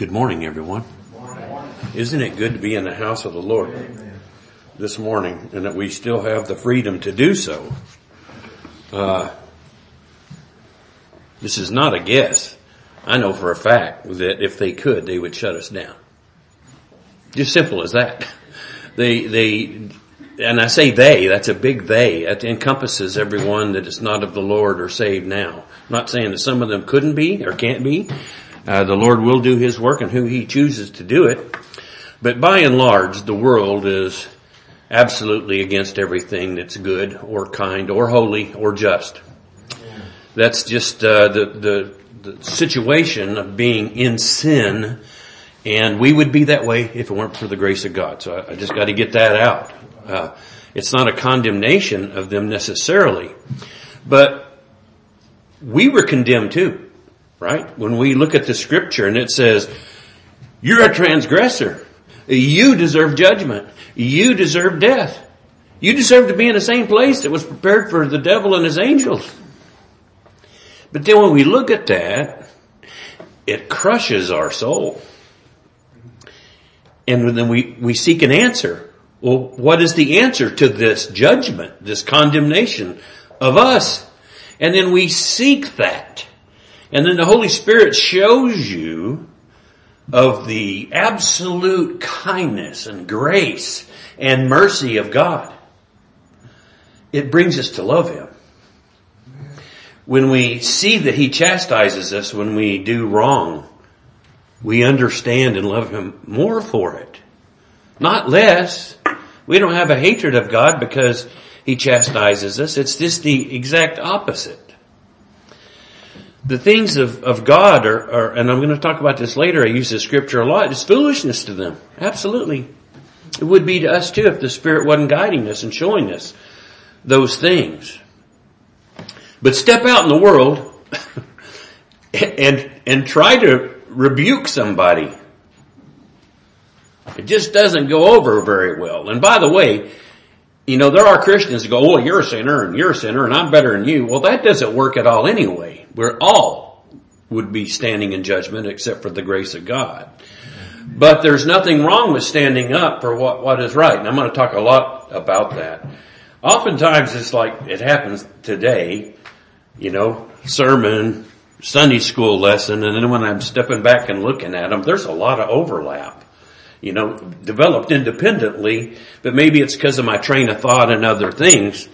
Good morning, everyone. Isn't it good to be in the house of the Lord this morning and that we still have the freedom to do so? Uh, this is not a guess. I know for a fact that if they could, they would shut us down. Just simple as that. They, they, and I say they, that's a big they. It encompasses everyone that is not of the Lord or saved now. I'm not saying that some of them couldn't be or can't be. Uh, the Lord will do His work and who He chooses to do it. But by and large, the world is absolutely against everything that's good or kind or holy or just. That's just uh, the, the the situation of being in sin, and we would be that way if it weren't for the grace of God. So I, I just got to get that out. Uh, it's not a condemnation of them necessarily, but we were condemned too, right? When we look at the scripture and it says, "You're a transgressor. You deserve judgment. You deserve death. You deserve to be in the same place that was prepared for the devil and his angels." But then when we look at that, it crushes our soul. And then we, we seek an answer. Well, what is the answer to this judgment, this condemnation of us? And then we seek that. And then the Holy Spirit shows you of the absolute kindness and grace and mercy of God. It brings us to love Him when we see that He chastises us when we do wrong, we understand and love Him more for it. Not less. We don't have a hatred of God because He chastises us. It's just the exact opposite. The things of, of God are, are, and I'm going to talk about this later, I use this scripture a lot, it's foolishness to them. Absolutely. It would be to us too if the Spirit wasn't guiding us and showing us those things. But step out in the world and, and try to rebuke somebody. It just doesn't go over very well. And by the way, you know, there are Christians that go, oh, you're a sinner and you're a sinner and I'm better than you. Well, that doesn't work at all anyway. We're all would be standing in judgment except for the grace of God. But there's nothing wrong with standing up for what, what is right. And I'm going to talk a lot about that. Oftentimes it's like it happens today you know, sermon, Sunday school lesson, and then when I'm stepping back and looking at them, there's a lot of overlap. You know, developed independently, but maybe it's because of my train of thought and other things.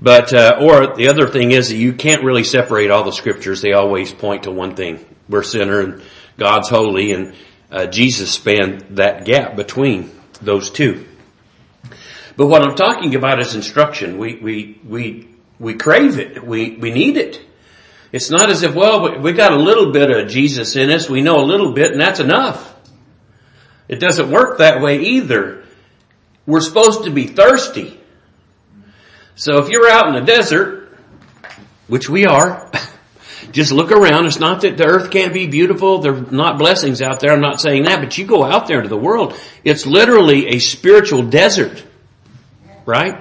But, uh, or the other thing is that you can't really separate all the scriptures. They always point to one thing. We're sinner and God's holy and uh, Jesus spanned that gap between those two. But what I'm talking about is instruction. We, we, we we crave it. We, we need it. It's not as if, well, we got a little bit of Jesus in us. We know a little bit and that's enough. It doesn't work that way either. We're supposed to be thirsty. So if you're out in the desert, which we are, just look around. It's not that the earth can't be beautiful. There are not blessings out there. I'm not saying that, but you go out there into the world. It's literally a spiritual desert. Right?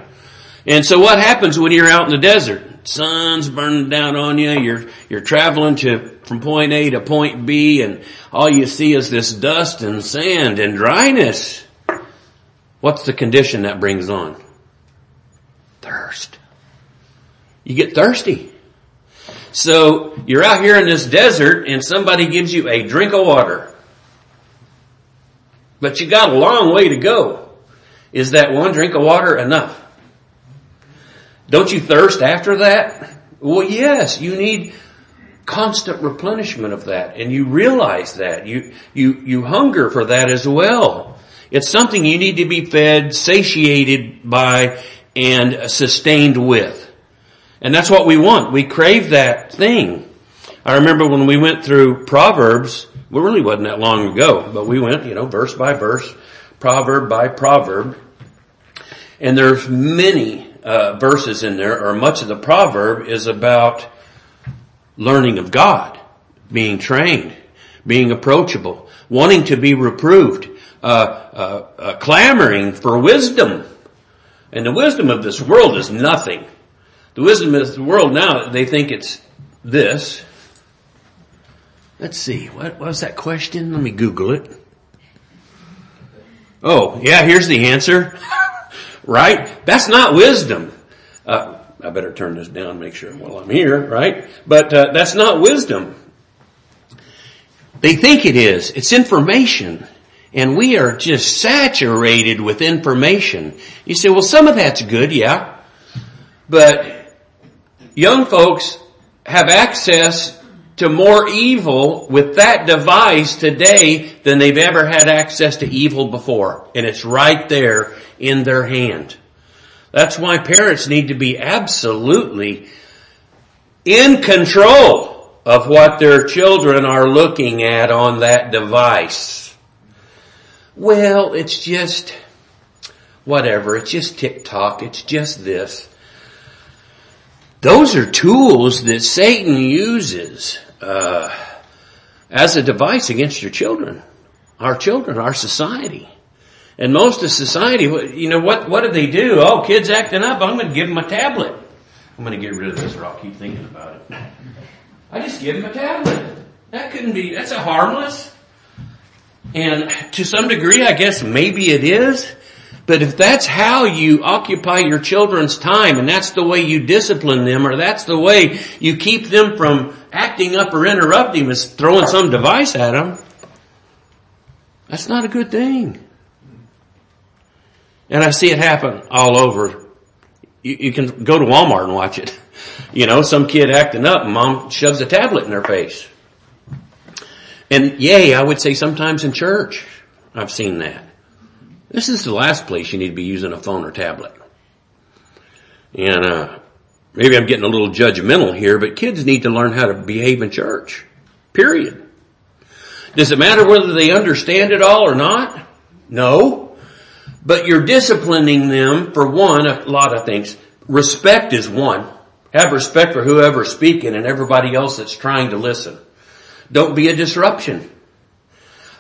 And so what happens when you're out in the desert? Sun's burning down on you. You're, you're traveling to, from point A to point B and all you see is this dust and sand and dryness. What's the condition that brings on? Thirst. You get thirsty. So you're out here in this desert and somebody gives you a drink of water. But you got a long way to go. Is that one drink of water enough? Don't you thirst after that? Well, yes, you need constant replenishment of that and you realize that. You, you, you hunger for that as well. It's something you need to be fed, satiated by, and sustained with. And that's what we want. We crave that thing. I remember when we went through Proverbs, well really wasn't that long ago, but we went, you know, verse by verse, proverb by proverb. And there's many uh, verses in there, or much of the proverb, is about learning of God, being trained, being approachable, wanting to be reproved, uh, uh, uh, clamoring for wisdom. And the wisdom of this world is nothing. The wisdom of the world now, they think it's this. Let's see, what was that question? Let me Google it. Oh, yeah, here's the answer. right? That's not wisdom. Uh, I better turn this down, make sure while I'm here, right? But uh, that's not wisdom. They think it is. It's information. And we are just saturated with information. You say, well, some of that's good, yeah. But young folks have access to more evil with that device today than they've ever had access to evil before. And it's right there in their hand. That's why parents need to be absolutely in control of what their children are looking at on that device. Well, it's just whatever. It's just TikTok. It's just this. Those are tools that Satan uses uh, as a device against your children, our children, our society. And most of society, you know, what, what do they do? Oh, kids acting up, I'm going to give them a tablet. I'm going to get rid of this or I'll keep thinking about it. I just give them a tablet. That couldn't be, that's a harmless. And to some degree, I guess maybe it is. But if that's how you occupy your children's time and that's the way you discipline them or that's the way you keep them from acting up or interrupting is throwing some device at them, that's not a good thing. And I see it happen all over. You, you can go to Walmart and watch it. You know, some kid acting up and mom shoves a tablet in their face. And yay, I would say sometimes in church, I've seen that. This is the last place you need to be using a phone or tablet. And uh, maybe I'm getting a little judgmental here, but kids need to learn how to behave in church. Period. Does it matter whether they understand it all or not? No. But you're disciplining them for one, a lot of things. Respect is one. Have respect for whoever's speaking and everybody else that's trying to listen. Don't be a disruption.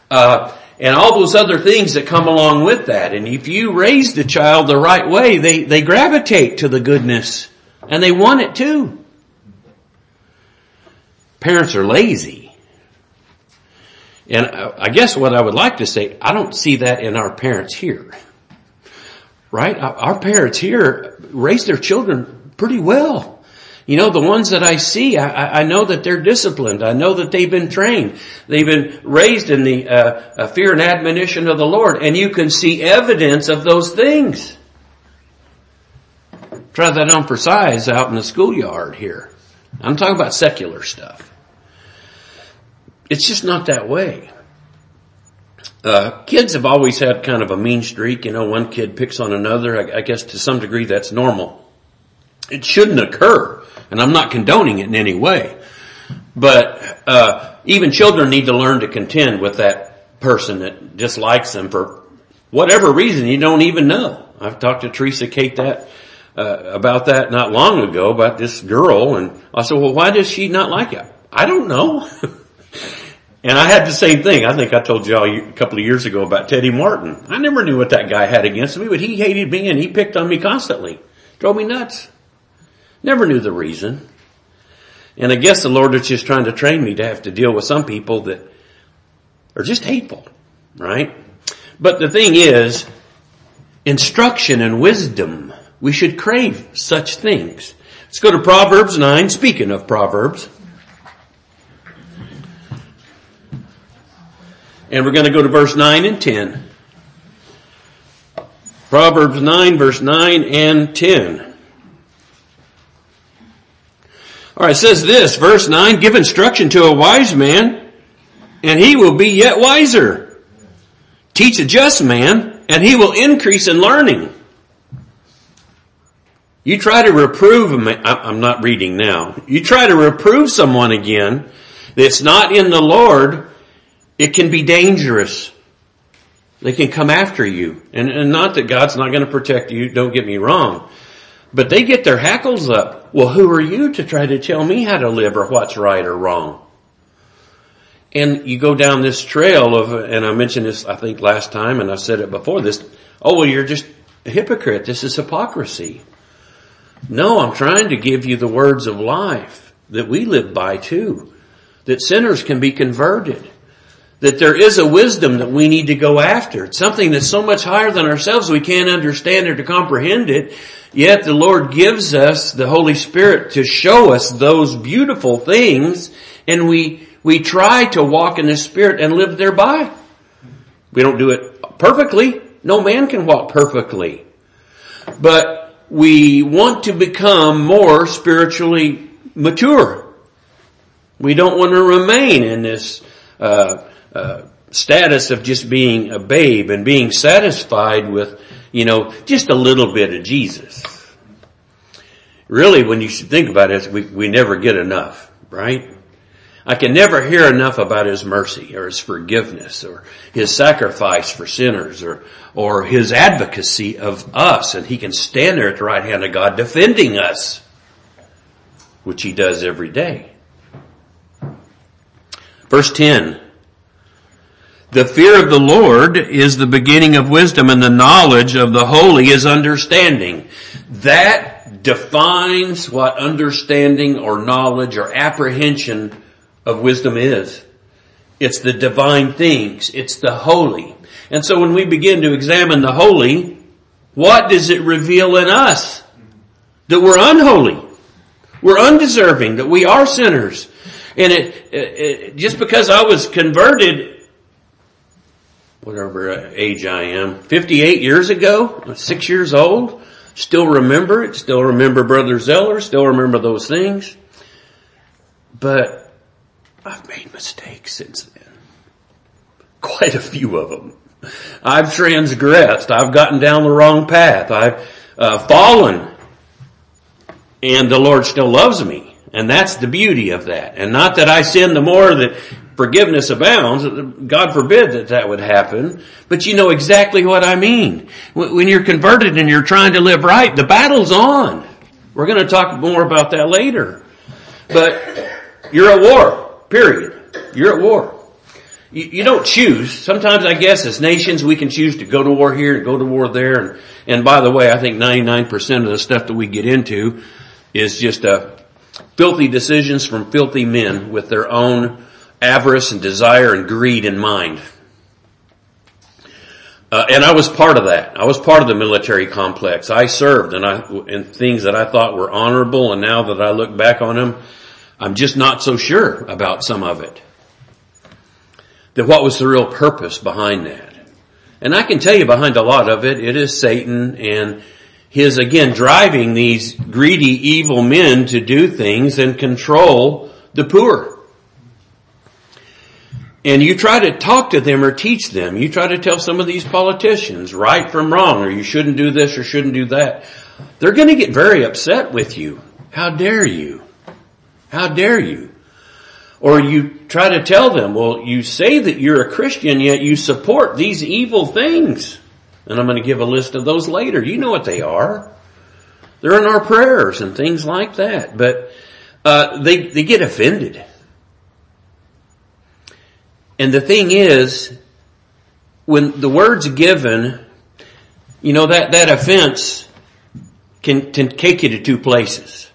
Uh, and all those other things that come along with that. And if you raise the child the right way, they, they gravitate to the goodness and they want it too. Parents are lazy. And I guess what I would like to say, I don't see that in our parents here. Right? Our parents here raise their children pretty well. You know, the ones that I see, I, I, know that they're disciplined. I know that they've been trained. They've been raised in the uh, uh, fear and admonition of the Lord, and you can see evidence of those things. Try that on for size out in the schoolyard here. I'm talking about secular stuff. It's just not that way. Uh, kids have always had kind of a mean streak. You know, one kid picks on another. I, I guess to some degree that's normal. It shouldn't occur and I'm not condoning it in any way. But uh, even children need to learn to contend with that person that dislikes them for whatever reason you don't even know. I've talked to Teresa Kate that uh, about that not long ago about this girl, and I said, "Well, why does she not like it?" I don't know. and I had the same thing. I think I told y'all a couple of years ago about Teddy Martin. I never knew what that guy had against me, but he hated me and he picked on me constantly. Drove me nuts. Never knew the reason. And I guess the Lord is just trying to train me to have to deal with some people that are just hateful, right? But the thing is, instruction and wisdom, we should crave such things. Let's go to Proverbs 9, speaking of Proverbs. And we're going to go to verse 9 and 10. Proverbs 9 verse 9 and 10. All right, it says this, verse 9, give instruction to a wise man, and he will be yet wiser. Teach a just man, and he will increase in learning. You try to reprove, I'm not reading now. You try to reprove someone again that's not in the Lord, it can be dangerous. They can come after you. And, and not that God's not going to protect you, don't get me wrong. But they get their hackles up. Well, who are you to try to tell me how to live or what's right or wrong? And you go down this trail of, and I mentioned this, I think last time, and I said it before this, oh, well, you're just a hypocrite. This is hypocrisy. No, I'm trying to give you the words of life that we live by too. that sinners can be converted. That there is a wisdom that we need to go after. It's something that's so much higher than ourselves we can't understand or to comprehend it. Yet the Lord gives us the Holy Spirit to show us those beautiful things and we, we try to walk in the Spirit and live thereby. We don't do it perfectly. No man can walk perfectly. But we want to become more spiritually mature. We don't want to remain in this uh, uh, status of just being a babe and being satisfied with, you know, just a little bit of Jesus. Really, when you should think about it, we, we never get enough, right? I can never hear enough about His mercy or His forgiveness or His sacrifice for sinners or, or His advocacy of us and He can stand there at the right hand of God defending us, which He does every day. Verse 10. The fear of the Lord is the beginning of wisdom and the knowledge of the holy is understanding. That defines what understanding or knowledge or apprehension of wisdom is. It's the divine things. It's the holy. And so when we begin to examine the holy, what does it reveal in us? That we're unholy. We're undeserving, that we are sinners. And it, it, just because I was converted, whatever age I am, 58 years ago, six years old, still remember it, still remember Brother Zeller, still remember those things. But I've made mistakes since then. Quite a few of them. I've transgressed. I've gotten down the wrong path. I've uh, fallen. And the Lord still loves me. And that's the beauty of that. And not that I sin the more that forgiveness abounds. God forbid that that would happen. But you know exactly what I mean. When you're converted and you're trying to live right, the battle's on. We're going to talk more about that later. But you're at war. Period. You're at war. You, you, don't choose. Sometimes I guess as nations we can choose to go to war here and go to war there. And, and by the way, I think 99% of the stuff that we get into is just uh, filthy decisions from filthy men with their own avarice and desire and greed in mind. Uh, and I was part of that. I was part of the military complex. I served and I, in things that I thought were honorable and now that I look back on them, I'm just not so sure about some of it. That what was the real purpose behind that? And I can tell you behind a lot of it, it is Satan and his again driving these greedy evil men to do things and control the poor. And you try to talk to them or teach them. You try to tell some of these politicians right from wrong or you shouldn't do this or shouldn't do that. They're going to get very upset with you. How dare you? How dare you? Or you try to tell them, well, you say that you're a Christian, yet you support these evil things. And I'm going to give a list of those later. You know what they are. They're in our prayers and things like that. But uh, they they get offended. And the thing is, when the word's given, you know that that offense can can take you to two places.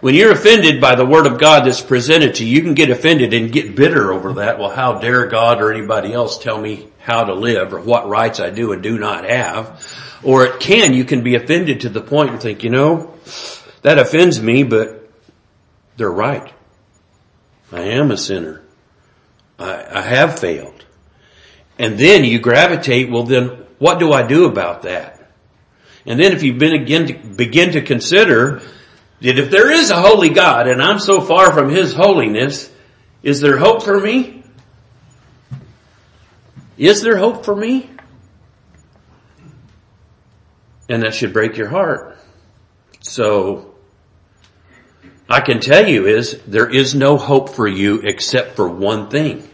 When you're offended by the word of God that's presented to you, you can get offended and get bitter over that. Well, how dare God or anybody else tell me how to live or what rights I do and do not have? Or it can, you can be offended to the point and think, you know, that offends me, but they're right. I am a sinner. I, I have failed. And then you gravitate, well then what do I do about that? And then if you begin to, begin to consider that if there is a holy God and I'm so far from His holiness, is there hope for me? Is there hope for me? And that should break your heart. So, I can tell you is there is no hope for you except for one thing.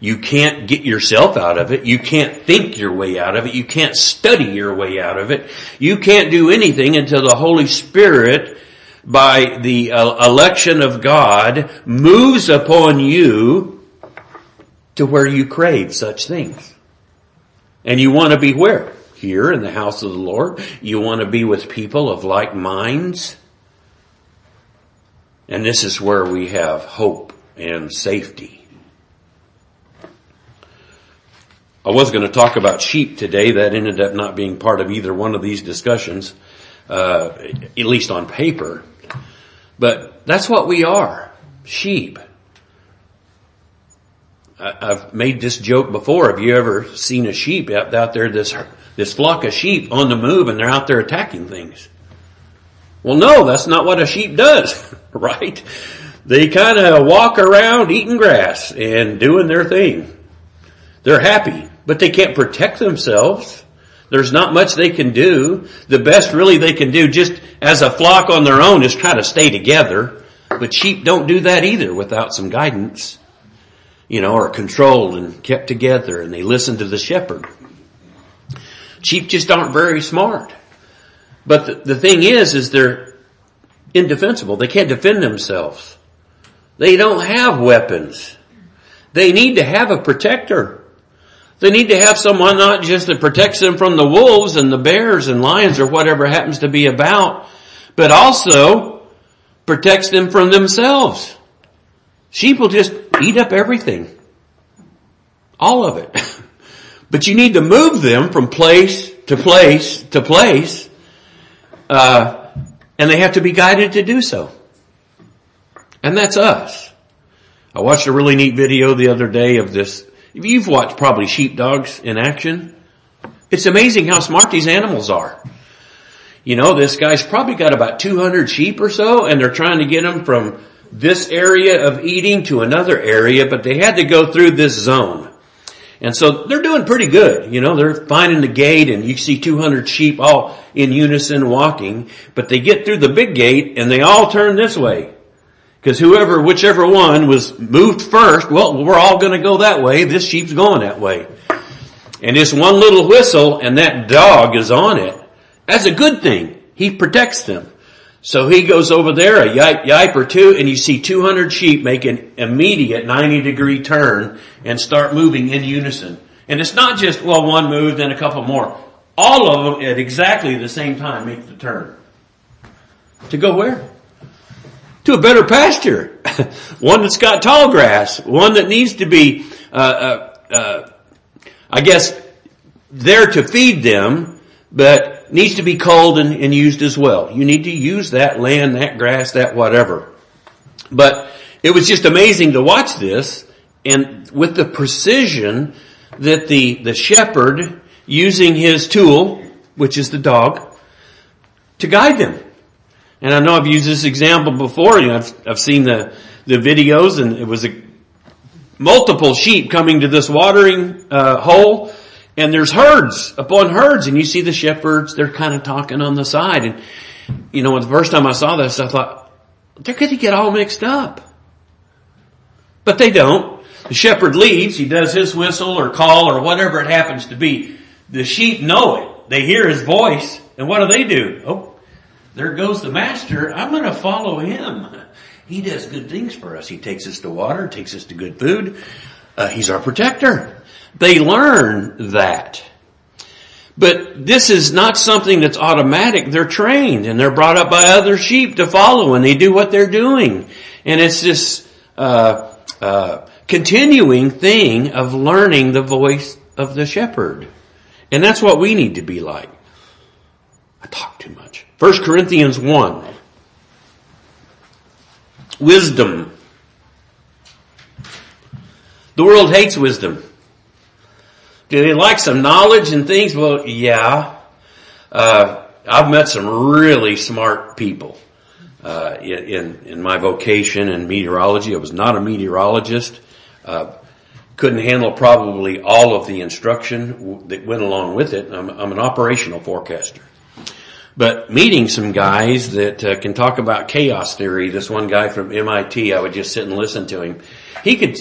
You can't get yourself out of it. You can't think your way out of it. You can't study your way out of it. You can't do anything until the Holy Spirit by the uh, election of God moves upon you to where you crave such things. And you want to be where? Here in the house of the Lord. You want to be with people of like minds. And this is where we have hope and safety. I was going to talk about sheep today. That ended up not being part of either one of these discussions, uh, at least on paper. But that's what we are. Sheep. I've made this joke before. Have you ever seen a sheep out, out there, this, this flock of sheep on the move and they're out there attacking things? Well, no, that's not what a sheep does, right? They kind of walk around eating grass and doing their thing. They're happy, but they can't protect themselves. There's not much they can do. The best really they can do just as a flock on their own is try to stay together. But sheep don't do that either without some guidance. You know, or controlled and kept together and they listen to the shepherd. Sheep just aren't very smart. But the, the thing is, is they're indefensible. They can't defend themselves. They don't have weapons. They need to have a protector. They need to have someone not just that protects them from the wolves and the bears and lions or whatever happens to be about, but also protects them from themselves. Sheep will just eat up everything. All of it. but you need to move them from place to place to place, uh, and they have to be guided to do so. And that's us. I watched a really neat video the other day of this. You've watched probably sheepdogs in action. It's amazing how smart these animals are. You know, this guy's probably got about 200 sheep or so and they're trying to get them from this area of eating to another area, but they had to go through this zone. And so they're doing pretty good. You know, they're finding the gate and you see 200 sheep all in unison walking, but they get through the big gate and they all turn this way. Because whoever, whichever one was moved first, well, we're all going to go that way. This sheep's going that way. And this one little whistle and that dog is on it. That's a good thing. He protects them. So he goes over there, a yipe, yipe or two, and you see 200 sheep make an immediate 90 degree turn and start moving in unison. And it's not just, well, one moved and a couple more. All of them at exactly the same time make the turn. To go where? to a better pasture. one that's got tall grass. One that needs to be, uh, uh, uh, I guess, there to feed them, but needs to be culled and, and used as well. You need to use that land, that grass, that whatever. But it was just amazing to watch this and with the precision that the, the shepherd using his tool, which is the dog, to guide them. And I know I've used this example before. You know, I've, I've seen the, the videos and it was a, multiple sheep coming to this watering uh, hole and there's herds upon herds and you see the shepherds, they're kind of talking on the side. And, you know, when the first time I saw this, I thought, they're going to get all mixed up. But they don't. The shepherd leaves, he does his whistle or call or whatever it happens to be. The sheep know it. They hear his voice and what do they do? Oh, there goes the master. I'm going to follow him. He does good things for us. He takes us to water, takes us to good food. Uh, he's our protector. They learn that. But this is not something that's automatic. They're trained and they're brought up by other sheep to follow and they do what they're doing. And it's this, uh, uh, continuing thing of learning the voice of the shepherd. And that's what we need to be like. I talk too much. 1 Corinthians 1. Wisdom. The world hates wisdom. Do they like some knowledge and things? Well, yeah. Uh, I've met some really smart people uh, in in my vocation in meteorology. I was not a meteorologist. Uh, couldn't handle probably all of the instruction that went along with it. I'm, I'm an operational forecaster. But meeting some guys that uh, can talk about chaos theory, this one guy from MIT, I would just sit and listen to him. He could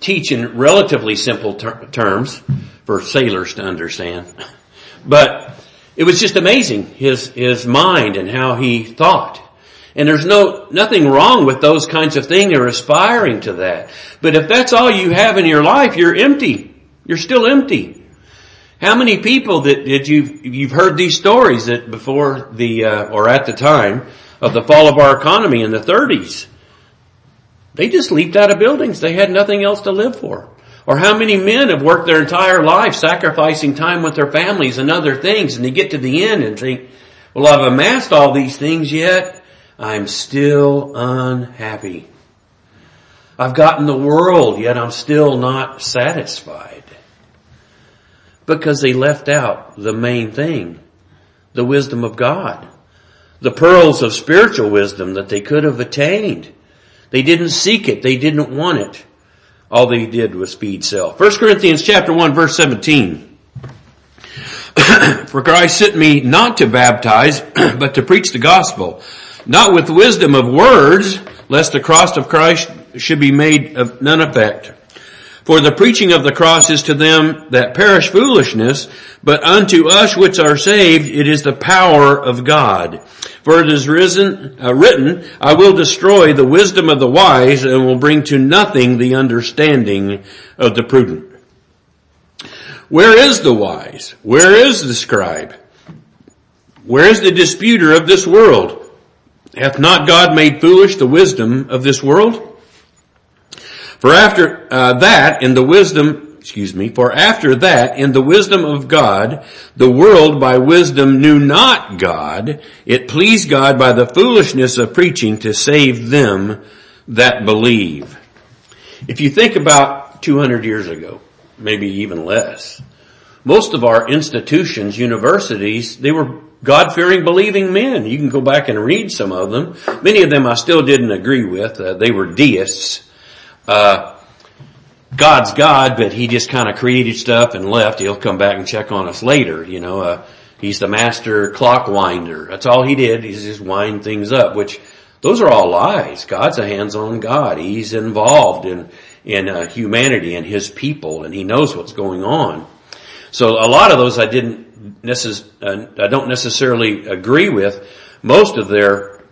teach in relatively simple ter- terms for sailors to understand. But it was just amazing, his, his mind and how he thought. And there's no, nothing wrong with those kinds of things or aspiring to that. But if that's all you have in your life, you're empty. You're still empty. How many people that did you you've heard these stories that before the uh, or at the time of the fall of our economy in the 30s, they just leaped out of buildings. They had nothing else to live for. Or how many men have worked their entire life sacrificing time with their families and other things and they get to the end and think, well, I've amassed all these things yet. I'm still unhappy. I've gotten the world yet I'm still not satisfied. Because they left out the main thing, the wisdom of God, the pearls of spiritual wisdom that they could have attained. They didn't seek it. They didn't want it. All they did was feed self. 1 Corinthians chapter 1 verse 17. For Christ sent me not to baptize, but to preach the gospel, not with wisdom of words, lest the cross of Christ should be made of none effect. For the preaching of the cross is to them that perish foolishness, but unto us which are saved it is the power of God. For it is risen, uh, written, I will destroy the wisdom of the wise and will bring to nothing the understanding of the prudent. Where is the wise? Where is the scribe? Where is the disputer of this world? Hath not God made foolish the wisdom of this world? For after uh, that, in the wisdom, excuse me, for after that, in the wisdom of God, the world by wisdom knew not God. It pleased God by the foolishness of preaching to save them that believe. If you think about 200 years ago, maybe even less, most of our institutions, universities, they were God-fearing, believing men. You can go back and read some of them. Many of them I still didn't agree with. Uh, they were deists God's God, but he just kind of created stuff and left. He'll come back and check on us later, you know, uh, he's the master clock winder. That's all he did. He's just wind things up, which those are all lies. God's a hands-on God. He's involved in, in uh, humanity and his people and he knows what's going on. So a lot of those I didn't necess- uh, I don't necessarily agree with most of their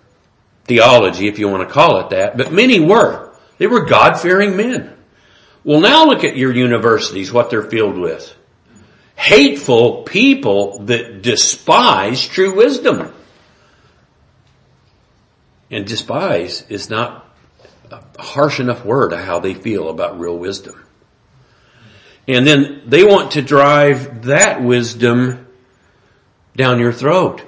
theology, if you want to call it that, but many were. They were God-fearing men. Well, now look at your universities, what they're filled with. Hateful people that despise true wisdom. And despise is not a harsh enough word of how they feel about real wisdom. And then they want to drive that wisdom down your throat.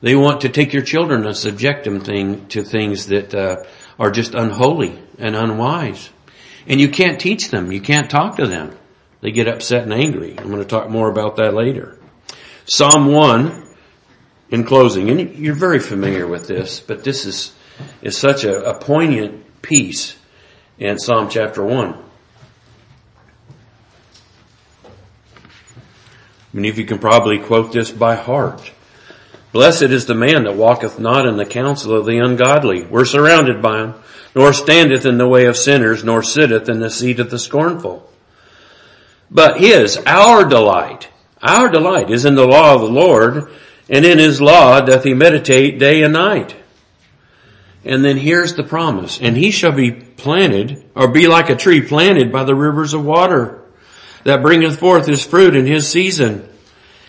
They want to take your children and subject them thing, to things that uh, are just unholy and unwise. And you can't teach them. You can't talk to them. They get upset and angry. I'm going to talk more about that later. Psalm 1, in closing, and you're very familiar with this, but this is, is such a, a poignant piece in Psalm chapter 1. Many of you can probably quote this by heart. Blessed is the man that walketh not in the counsel of the ungodly. We're surrounded by them nor standeth in the way of sinners, nor sitteth in the seat of the scornful. But his, our delight, our delight is in the law of the Lord, and in his law doth he meditate day and night. And then here's the promise, and he shall be planted, or be like a tree planted by the rivers of water, that bringeth forth his fruit in his season.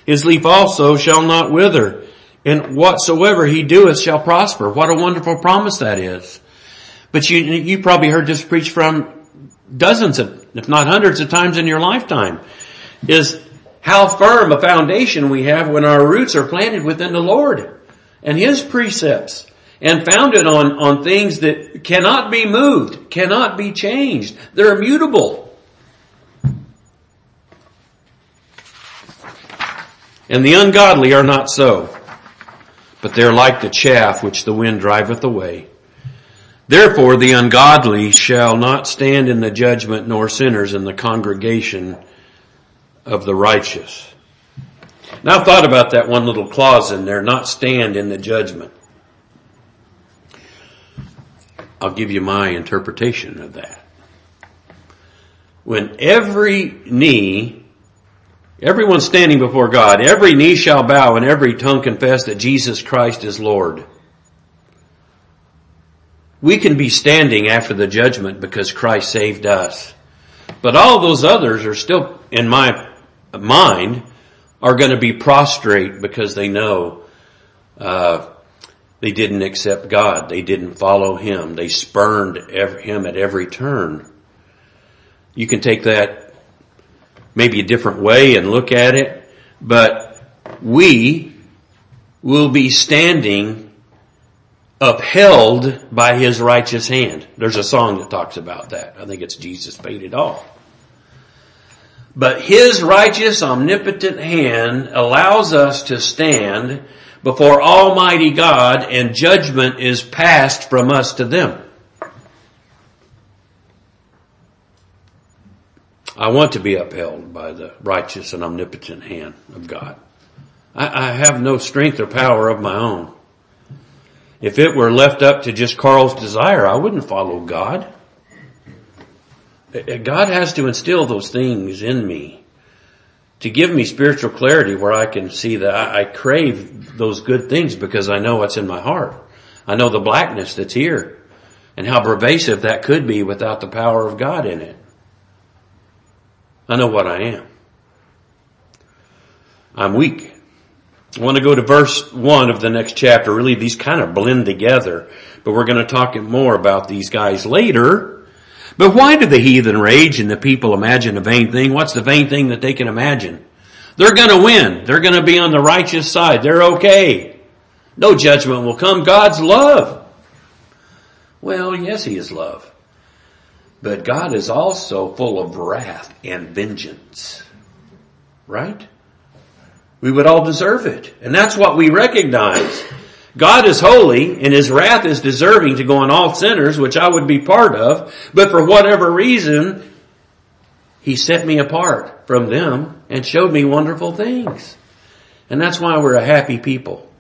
His leaf also shall not wither, and whatsoever he doeth shall prosper. What a wonderful promise that is. But you, you probably heard this preached from dozens of, if not hundreds of times in your lifetime, is how firm a foundation we have when our roots are planted within the Lord and His precepts and founded on, on things that cannot be moved, cannot be changed. They're immutable. And the ungodly are not so, but they're like the chaff which the wind driveth away. Therefore the ungodly shall not stand in the judgment nor sinners in the congregation of the righteous. Now I've thought about that one little clause in there, not stand in the judgment. I'll give you my interpretation of that. When every knee, everyone standing before God, every knee shall bow and every tongue confess that Jesus Christ is Lord. We can be standing after the judgment because Christ saved us. But all those others are still, in my mind, are going to be prostrate because they know uh, They didn't accept God. They didn't follow Him. They spurned Him at every turn. You can take that maybe a different way and look at it, but we will be standing upheld by His righteous hand. There's a song that talks about that. I think it's Jesus paid it all. But His righteous, omnipotent hand allows us to stand before Almighty God and judgment is passed from us to them. I want to be upheld by the righteous and omnipotent hand of God. I, I, have no strength or power of my own. If it were left up to just Carl's desire, I wouldn't follow God. Uh, uh, God has to instill those things in me to give me spiritual clarity where I can see that I, I crave those good things because I know what's in my heart. I know the blackness that's here and how pervasive that could be without the power of God in it. I know what I am. I'm weak. I want to go to verse one of the next chapter. Really, these kind of blend together, but we're going to talk more about these guys later. But why do the heathen rage and the people imagine a vain thing? What's the vain thing that they can imagine? They're gonna win. They're gonna be on the righteous side. They're okay. No judgment will come. God's love. Well, yes, He is love. But God is also full of wrath and vengeance. Right? We would all deserve it. And that's what we recognize. God is holy and his wrath is deserving to go on all sinners, which I would be part of, but for whatever reason, he set me apart from them and showed me wonderful things. And that's why we're a happy people.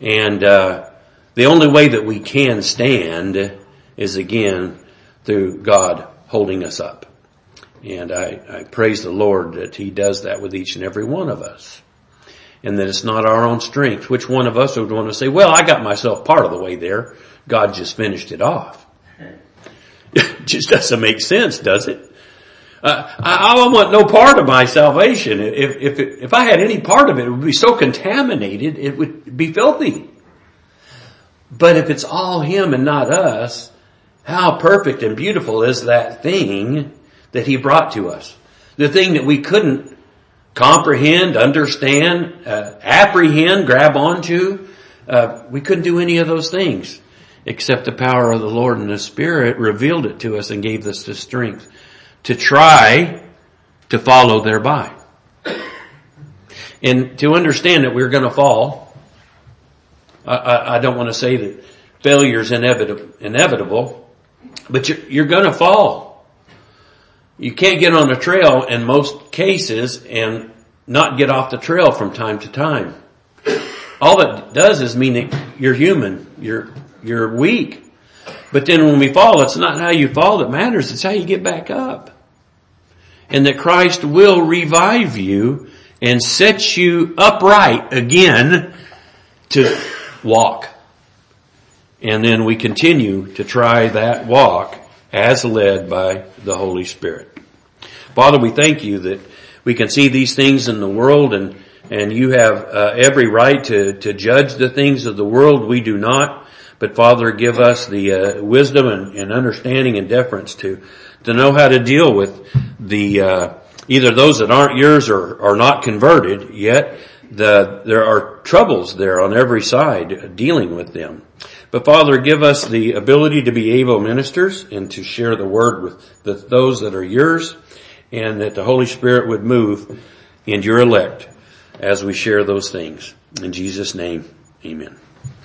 And uh, the only way that we can stand is again through God holding us up. And I, I praise the Lord that He does that with each and every one of us and that it's not our own strength. Which one of us would want to say, well, I got myself part of the way there. God just finished it off. It just doesn't make sense, does it? Uh, I, I, want no part of my salvation. If, if, if I had any part of it, it would be so contaminated, it would be filthy. But if it's all Him and not us, how perfect and beautiful is that thing that He brought to us? The thing that we couldn't comprehend, understand, uh, apprehend, grab onto. Uh, we couldn't do any of those things except the power of the Lord and the Spirit revealed it to us and gave us the strength to try to follow thereby. And to understand that we're going to fall, I, I, I, don't want to say that failure is inevitable, inevitable but you're, you're going to fall. You can't get on the trail in most cases and not get off the trail from time to time. All that does is mean that you're human. You're, you're weak. But then when we fall, it's not how you fall that matters. It's how you get back up. And that Christ will revive you and set you upright again to walk. And then we continue to try that walk as led by the Holy Spirit. Father, we thank you that we can see these things in the world and, and you have uh, every right to, to judge the things of the world. We do not. But Father, give us the uh, wisdom and, and, understanding and deference to, to know how to deal with the, uh, either those that aren't yours or are not converted yet. The, there are troubles there on every side dealing with them. But Father, give us the ability to be able ministers and to share the word with the, those that are yours and that the Holy Spirit would move in your elect as we share those things. In Jesus' name, amen.